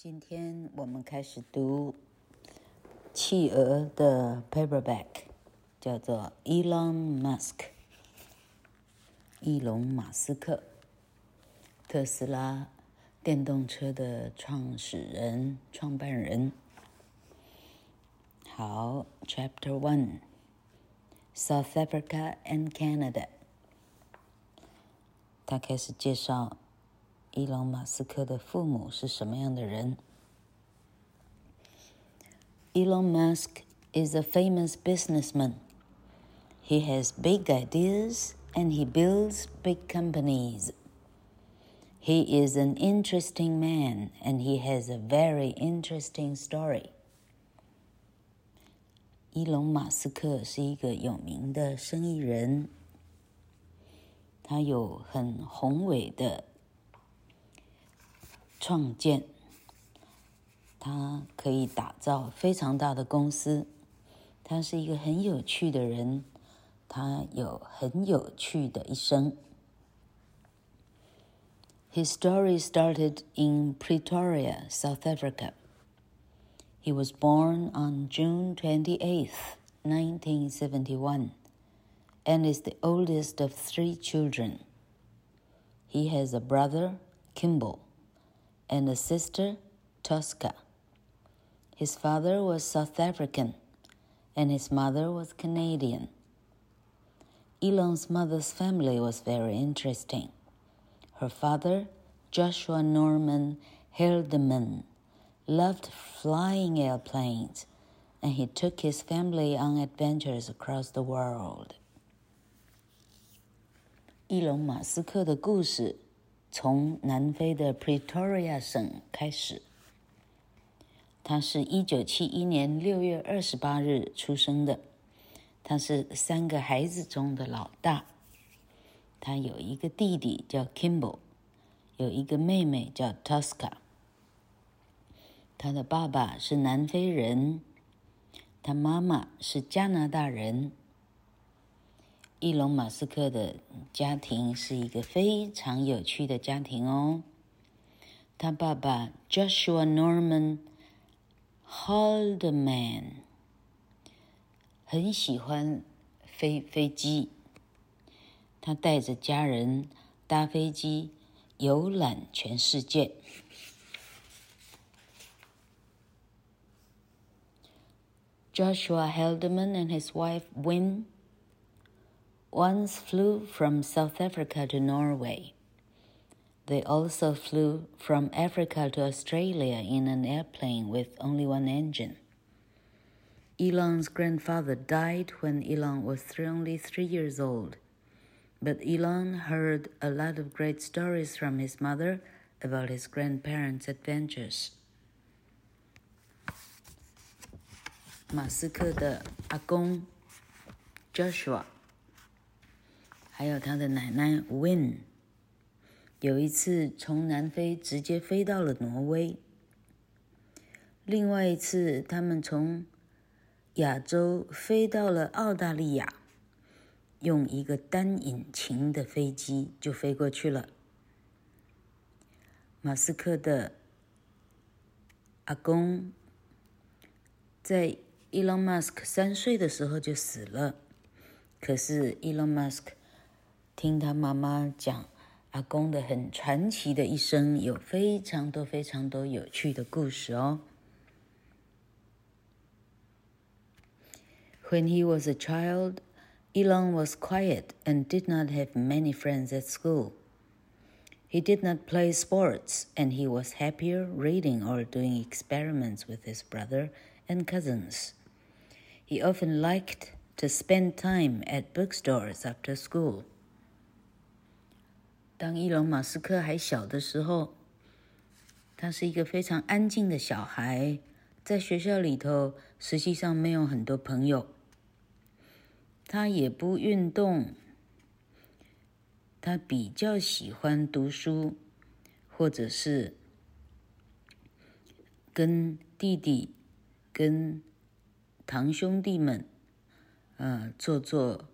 今天我们开始读企鹅的 paperback，叫做 Elon Musk，伊隆马斯克，特斯拉电动车的创始人、创办人。好，Chapter One，South Africa and Canada。他开始介绍。伊隆·马斯克的父母是什么样的人？Elon Musk is a famous businessman. He has big ideas and he builds big companies. He is an interesting man and he has a very interesting story. 伊隆·马斯克是一个有名的生意人，他有很宏伟的 创建，他可以打造非常大的公司。他是一个很有趣的人，他有很有趣的一生。His story started in Pretoria, South Africa. He was born on June 28, 1971, and is the oldest of three children. He has a brother, Kimbal, and a sister, Tosca. His father was South African and his mother was Canadian. Elon's mother's family was very interesting. Her father, Joshua Norman Haldeman, loved flying airplanes and he took his family on adventures across the world. 伊隆·马斯克的故事从南非的 Pretoria 省开始。他是一九七一年六月二十八日出生的。他是三个孩子中的老大。他有一个弟弟叫 Kimball，有一个妹妹叫 Tosca。他的爸爸是南非人，他妈妈是加拿大人。伊隆·马斯克的家庭是一个非常有趣的家庭哦。他爸爸 Joshua Norman Haldeman 很喜欢飞飞机，他带着家人搭飞机游览全世界。Joshua Haldeman and his wife Win once flew from South Africa to Norway. They also flew from Africa to Australia in an airplane with only one engine. Elon's grandfather died when Elon was only three years old, but Elon heard a lot of great stories from his mother about his grandparents' adventures. 马斯克的阿公 Joshua 还有他的奶奶 Win，有一次从南非直接飞到了挪威。另外一次，他们从亚洲飞到了澳大利亚，用一个单引擎的飞机就飞过去了。马斯克的阿公在 Elon Musk 三岁的时候就死了，可是 Elon Musk。听他妈妈讲阿公的很传奇的一生，有非常多非常多有趣的故事哦。When he was a child, Elon was quiet and did not have many friends at school. He did not play sports, and he was happier reading or doing experiments with his brother and cousins. He often liked to spend time at bookstores after school. 当伊隆·马斯克还小的时候，他是一个非常安静的小孩，在学校里头实际上没有很多朋友。他也不运动，他比较喜欢读书，或者是跟弟弟、跟堂兄弟们，呃，做做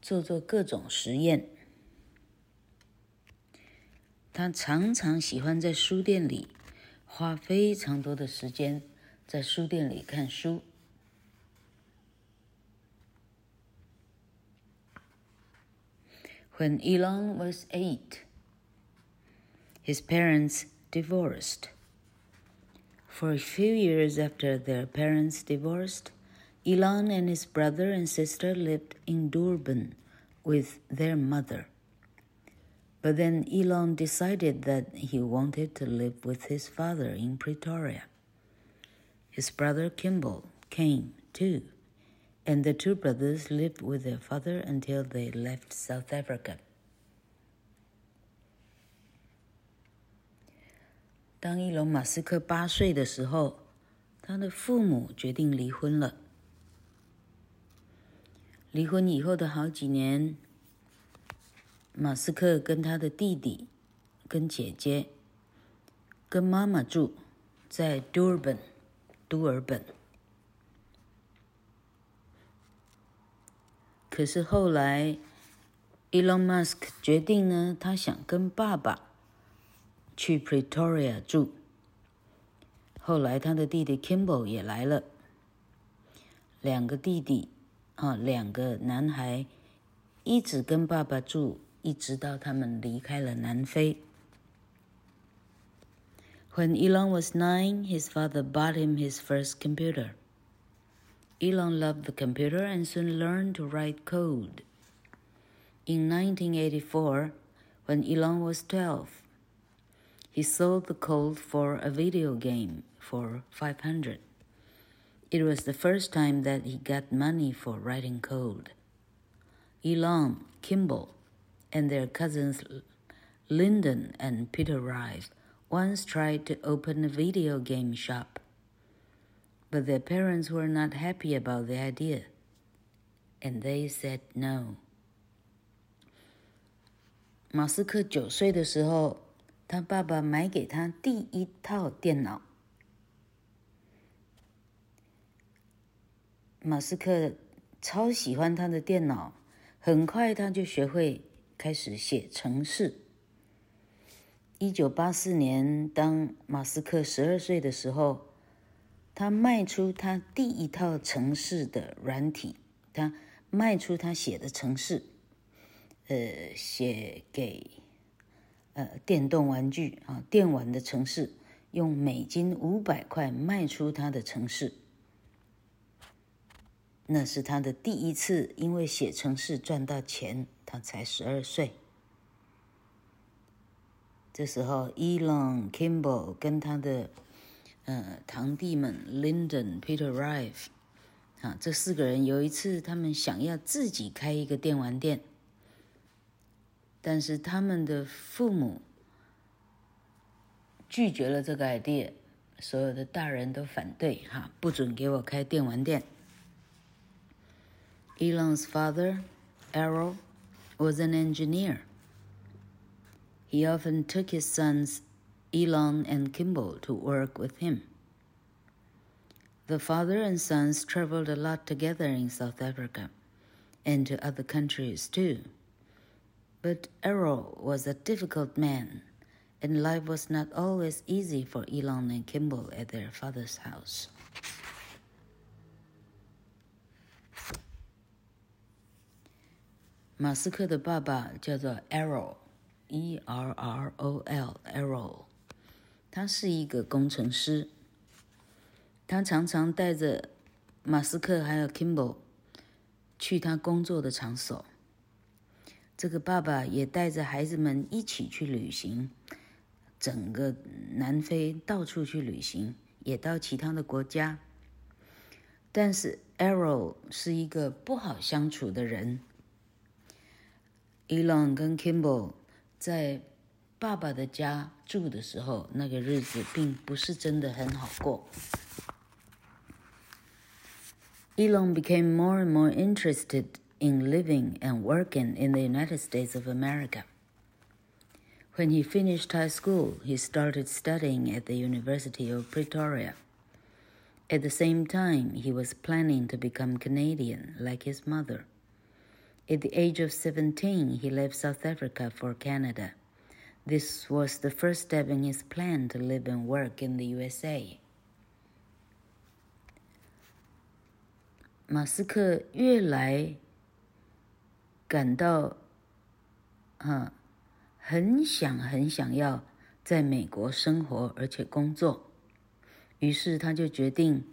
做做各种实验。他常常喜欢在书店里 花非常多的时间在书店里看书。When Elon was eight, his parents divorced. For a few years after their parents divorced, Elon and his brother and sister lived in Durban with their mother. But then Elon decided that he wanted to live with his father in Pretoria. His brother Kimbal came too, and the two brothers lived with their father until they left South Africa. 当伊隆·马斯克八岁的时候，他的父母决定离婚了。离婚以后的好几年，马斯克跟他的弟弟、跟姐姐、跟妈妈住在 Durban，都尔本。可是后来，Elon Musk 决定呢，他想跟爸爸去 Pretoria 住。后来他的弟弟 Kimball 也来了，两个弟弟啊，两个男孩一直跟爸爸住，一直到他们离开了南非。When Elon was nine, his father bought him his first computer. Elon loved the computer and soon learned to write code. In 1984, when Elon was 12, he sold the code for a video game for 500. It was the first time that he got money for writing code. Elon Kimbal and their cousins Lyndon and Peter Rive once tried to open a video game shop, but their parents were not happy about the idea, and they said no. 马斯克九岁的时候，他爸爸买给他第一套电脑。马斯克超喜欢他的电脑，很快他就学会开始写程式。一九八四年，当马斯克十二岁的时候。他卖出他第一套城市的软体，他卖出他写的城市，呃，写给呃电动玩具啊电玩的城市，用美金五百块卖出他的城市，那是他的第一次，因为写程式赚到钱，他才十二岁。这时候，Elon Kimball 跟他的。呃，堂弟们 Lyndon、Peter Rive，啊，这四个人有一次，他们想要自己开一个电玩店，但是他们的父母拒绝了这个 idea，所有的大人都反对，哈，不准给我开电玩店。Elon's father, Errol, was an engineer. He often took his sons Elon and Kimbal to work with him. The father and sons traveled a lot together in South Africa and to other countries too. But Errol was a difficult man, and life was not always easy for Elon and Kimbal at their father's house. 马斯克的爸爸叫做 Errol，E R R O L，Errol。他是一个工程师，他常常带着马斯克还有 Kimball 去他工作的场所。这个爸爸也带着孩子们一起去旅行，整个南非到处去旅行，也到其他的国家。但是 Arrow 是一个不好相处的人。Elon 跟 Kimbal 在爸爸的家住的时候，那个日子并不是真的很好过。Elon became more and more interested in living and working in the United States of America. When he finished high school, he started studying at the University of Pretoria. At the same time, he was planning to become Canadian like his mother. At the age of 17, he left South Africa for Canada This was the first step in his plan to live and work in the USA. 马斯克越来感到，啊，很想很想要在美国生活而且工作，于是他就决定，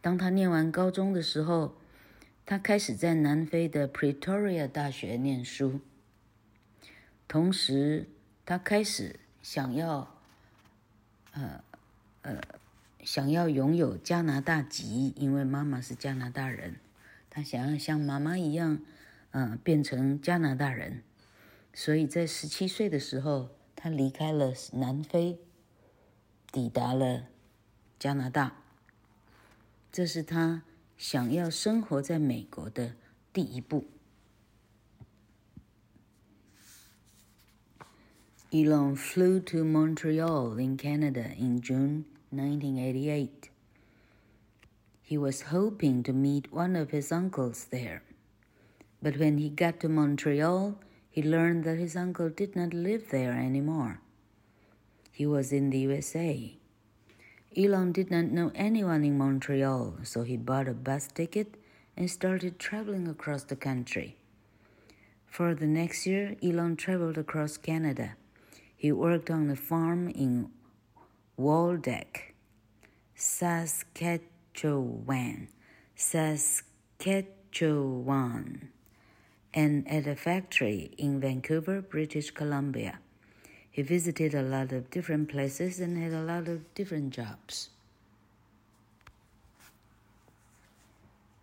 当他念完高中的时候， 他开始在南非的 Pretoria 大学念书，同时他开始想要，呃，呃。想要拥有加拿大籍，因为妈妈是加拿大人，他想要像妈妈一样，嗯，变成加拿大人。所以在十七岁的时候，他离开了南非，抵达了加拿大。这是他想要生活在美国的第一步。Elon flew to Montreal in Canada in June. 1988. He was hoping to meet one of his uncles there. But when he got to Montreal, he learned that his uncle did not live there anymore. He was in the USA. Elon did not know anyone in Montreal, so he bought a bus ticket and started traveling across the country. For the next year, Elon traveled across Canada. He worked on a farm in Waldeck, Saskatchewan, Saskatchewan, and at a factory in Vancouver, British Columbia. He visited a lot of different places and had a lot of different jobs.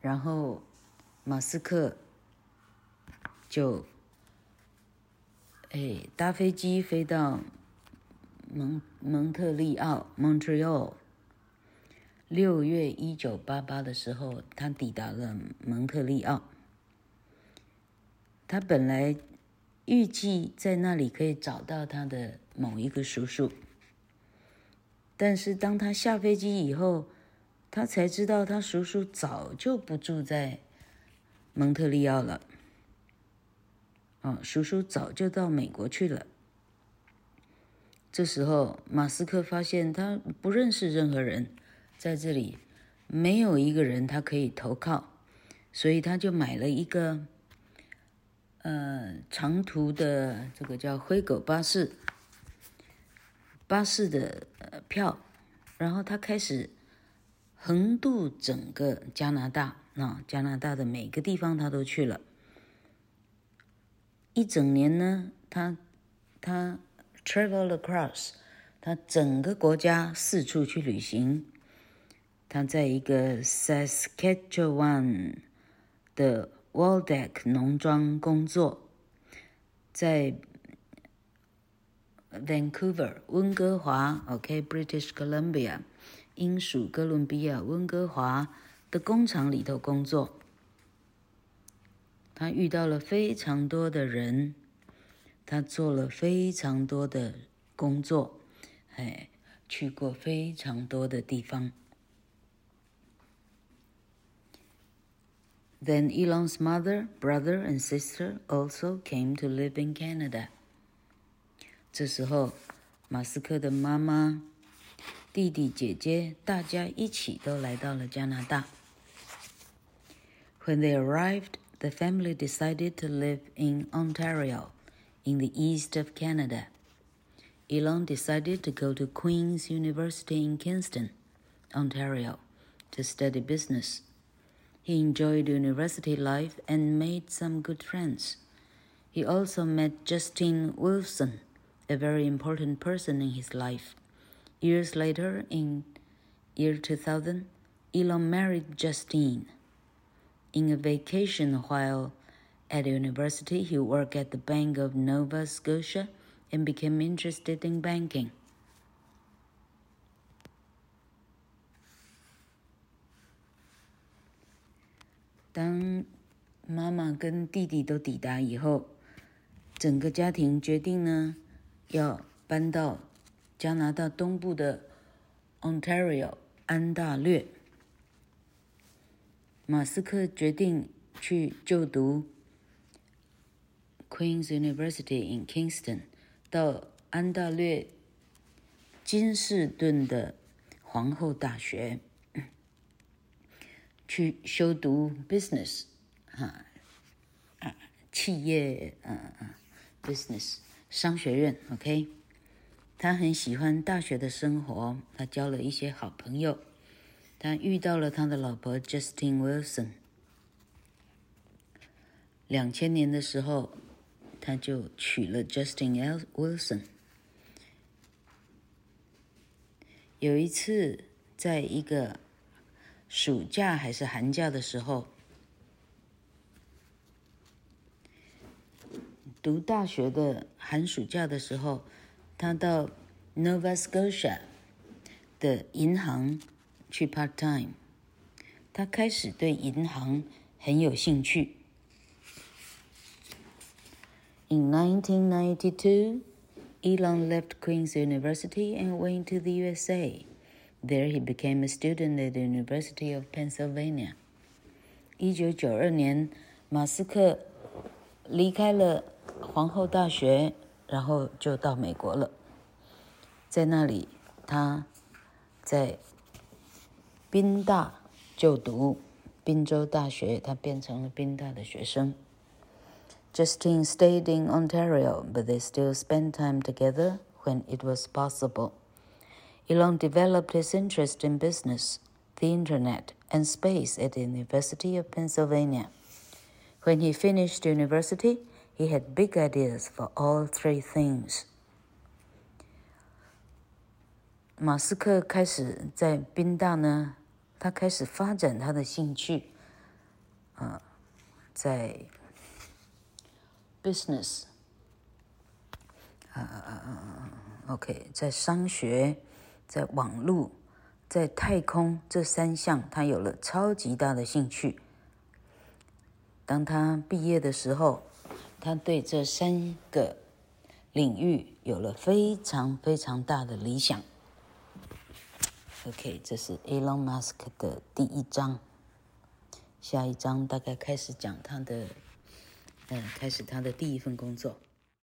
然后，马斯克就，哎，搭飞机飞到蒙蒙特利奥 （Montreal）。六月一九八八的时候，他抵达了蒙特利奥。他本来预计在那里可以找到他的某一个叔叔，但是当他下飞机以后，他才知道他叔叔早就不住在蒙特利奥了。哦，叔叔早就到美国去了。这时候，马斯克发现他不认识任何人，在这里没有一个人他可以投靠，所以他就买了一个呃长途的这个叫灰狗巴士巴士的票，然后他开始横渡整个加拿大，啊，加拿大的每个地方他都去了，一整年呢，他他。Travel across，他整个国家四处去旅行。他在一个 Saskatchewan 的 Waldeck 农庄工作，在 Vancouver 温哥华，OK，British Columbia，英属哥伦比亚温哥华的工厂里头工作。他遇到了非常多的人。他做了非常多的工作，哎，去过非常多的地方。Then Elon's mother, brother, and sister also came to live in Canada. 这时候，马斯克的妈妈、弟弟、姐姐，大家一起都来到了加拿大。When they arrived, the family decided to live in Ontario in the east of Canada. Elon decided to go to Queen's University in Kingston, Ontario, to study business. He enjoyed university life and made some good friends. He also met Justine Wilson, a very important person in his life. Years later, in year 2000, Elon married Justine. In a vacation while at university, he worked at the Bank of Nova Scotia and became interested in banking. 当妈妈跟弟弟都抵达以后，整个家庭决定呢，要搬到加拿大东部的 Ontario 安大略。马斯克决定去就读 Queen's University in Kingston，到安大略金士顿的皇后大学去修读 business，啊啊，企业，嗯嗯，business 商学院，OK。他很喜欢大学的生活，他交了一些好朋友，他遇到了他的老婆 Justin Wilson。两千年的时候，他就娶了 Justine Wilson。有一次，在一个暑假还是寒假的时候，读大学的寒暑假的时候，他到 Nova Scotia 的银行去 part time。他开始对银行很有兴趣。In 1992, Elon left Queen's University and went to the USA. There he became a student at the University of Pennsylvania. 一九九二年，马斯克离开了皇后大学，然后就到美国了。在那里，他在宾大就读，宾州大学，他变成了宾大的学生。Justine stayed in Ontario, but they still spent time together when it was possible. Elon developed his interest in business, the internet, and space at the University of Pennsylvania. When he finished university, he had big ideas for all three things. 马斯克开始在宾大呢，他开始发展他的兴趣，啊、呃，在 business，啊啊啊啊，OK，在商学， 在网络，在太空这三项，他有了超级大的兴趣。当他毕业的时候，他对这三个领域有了非常非常大的理想。OK，这是 Elon Musk 的第一章。下一章大概开始讲他的。嗯，开始他的第一份工作。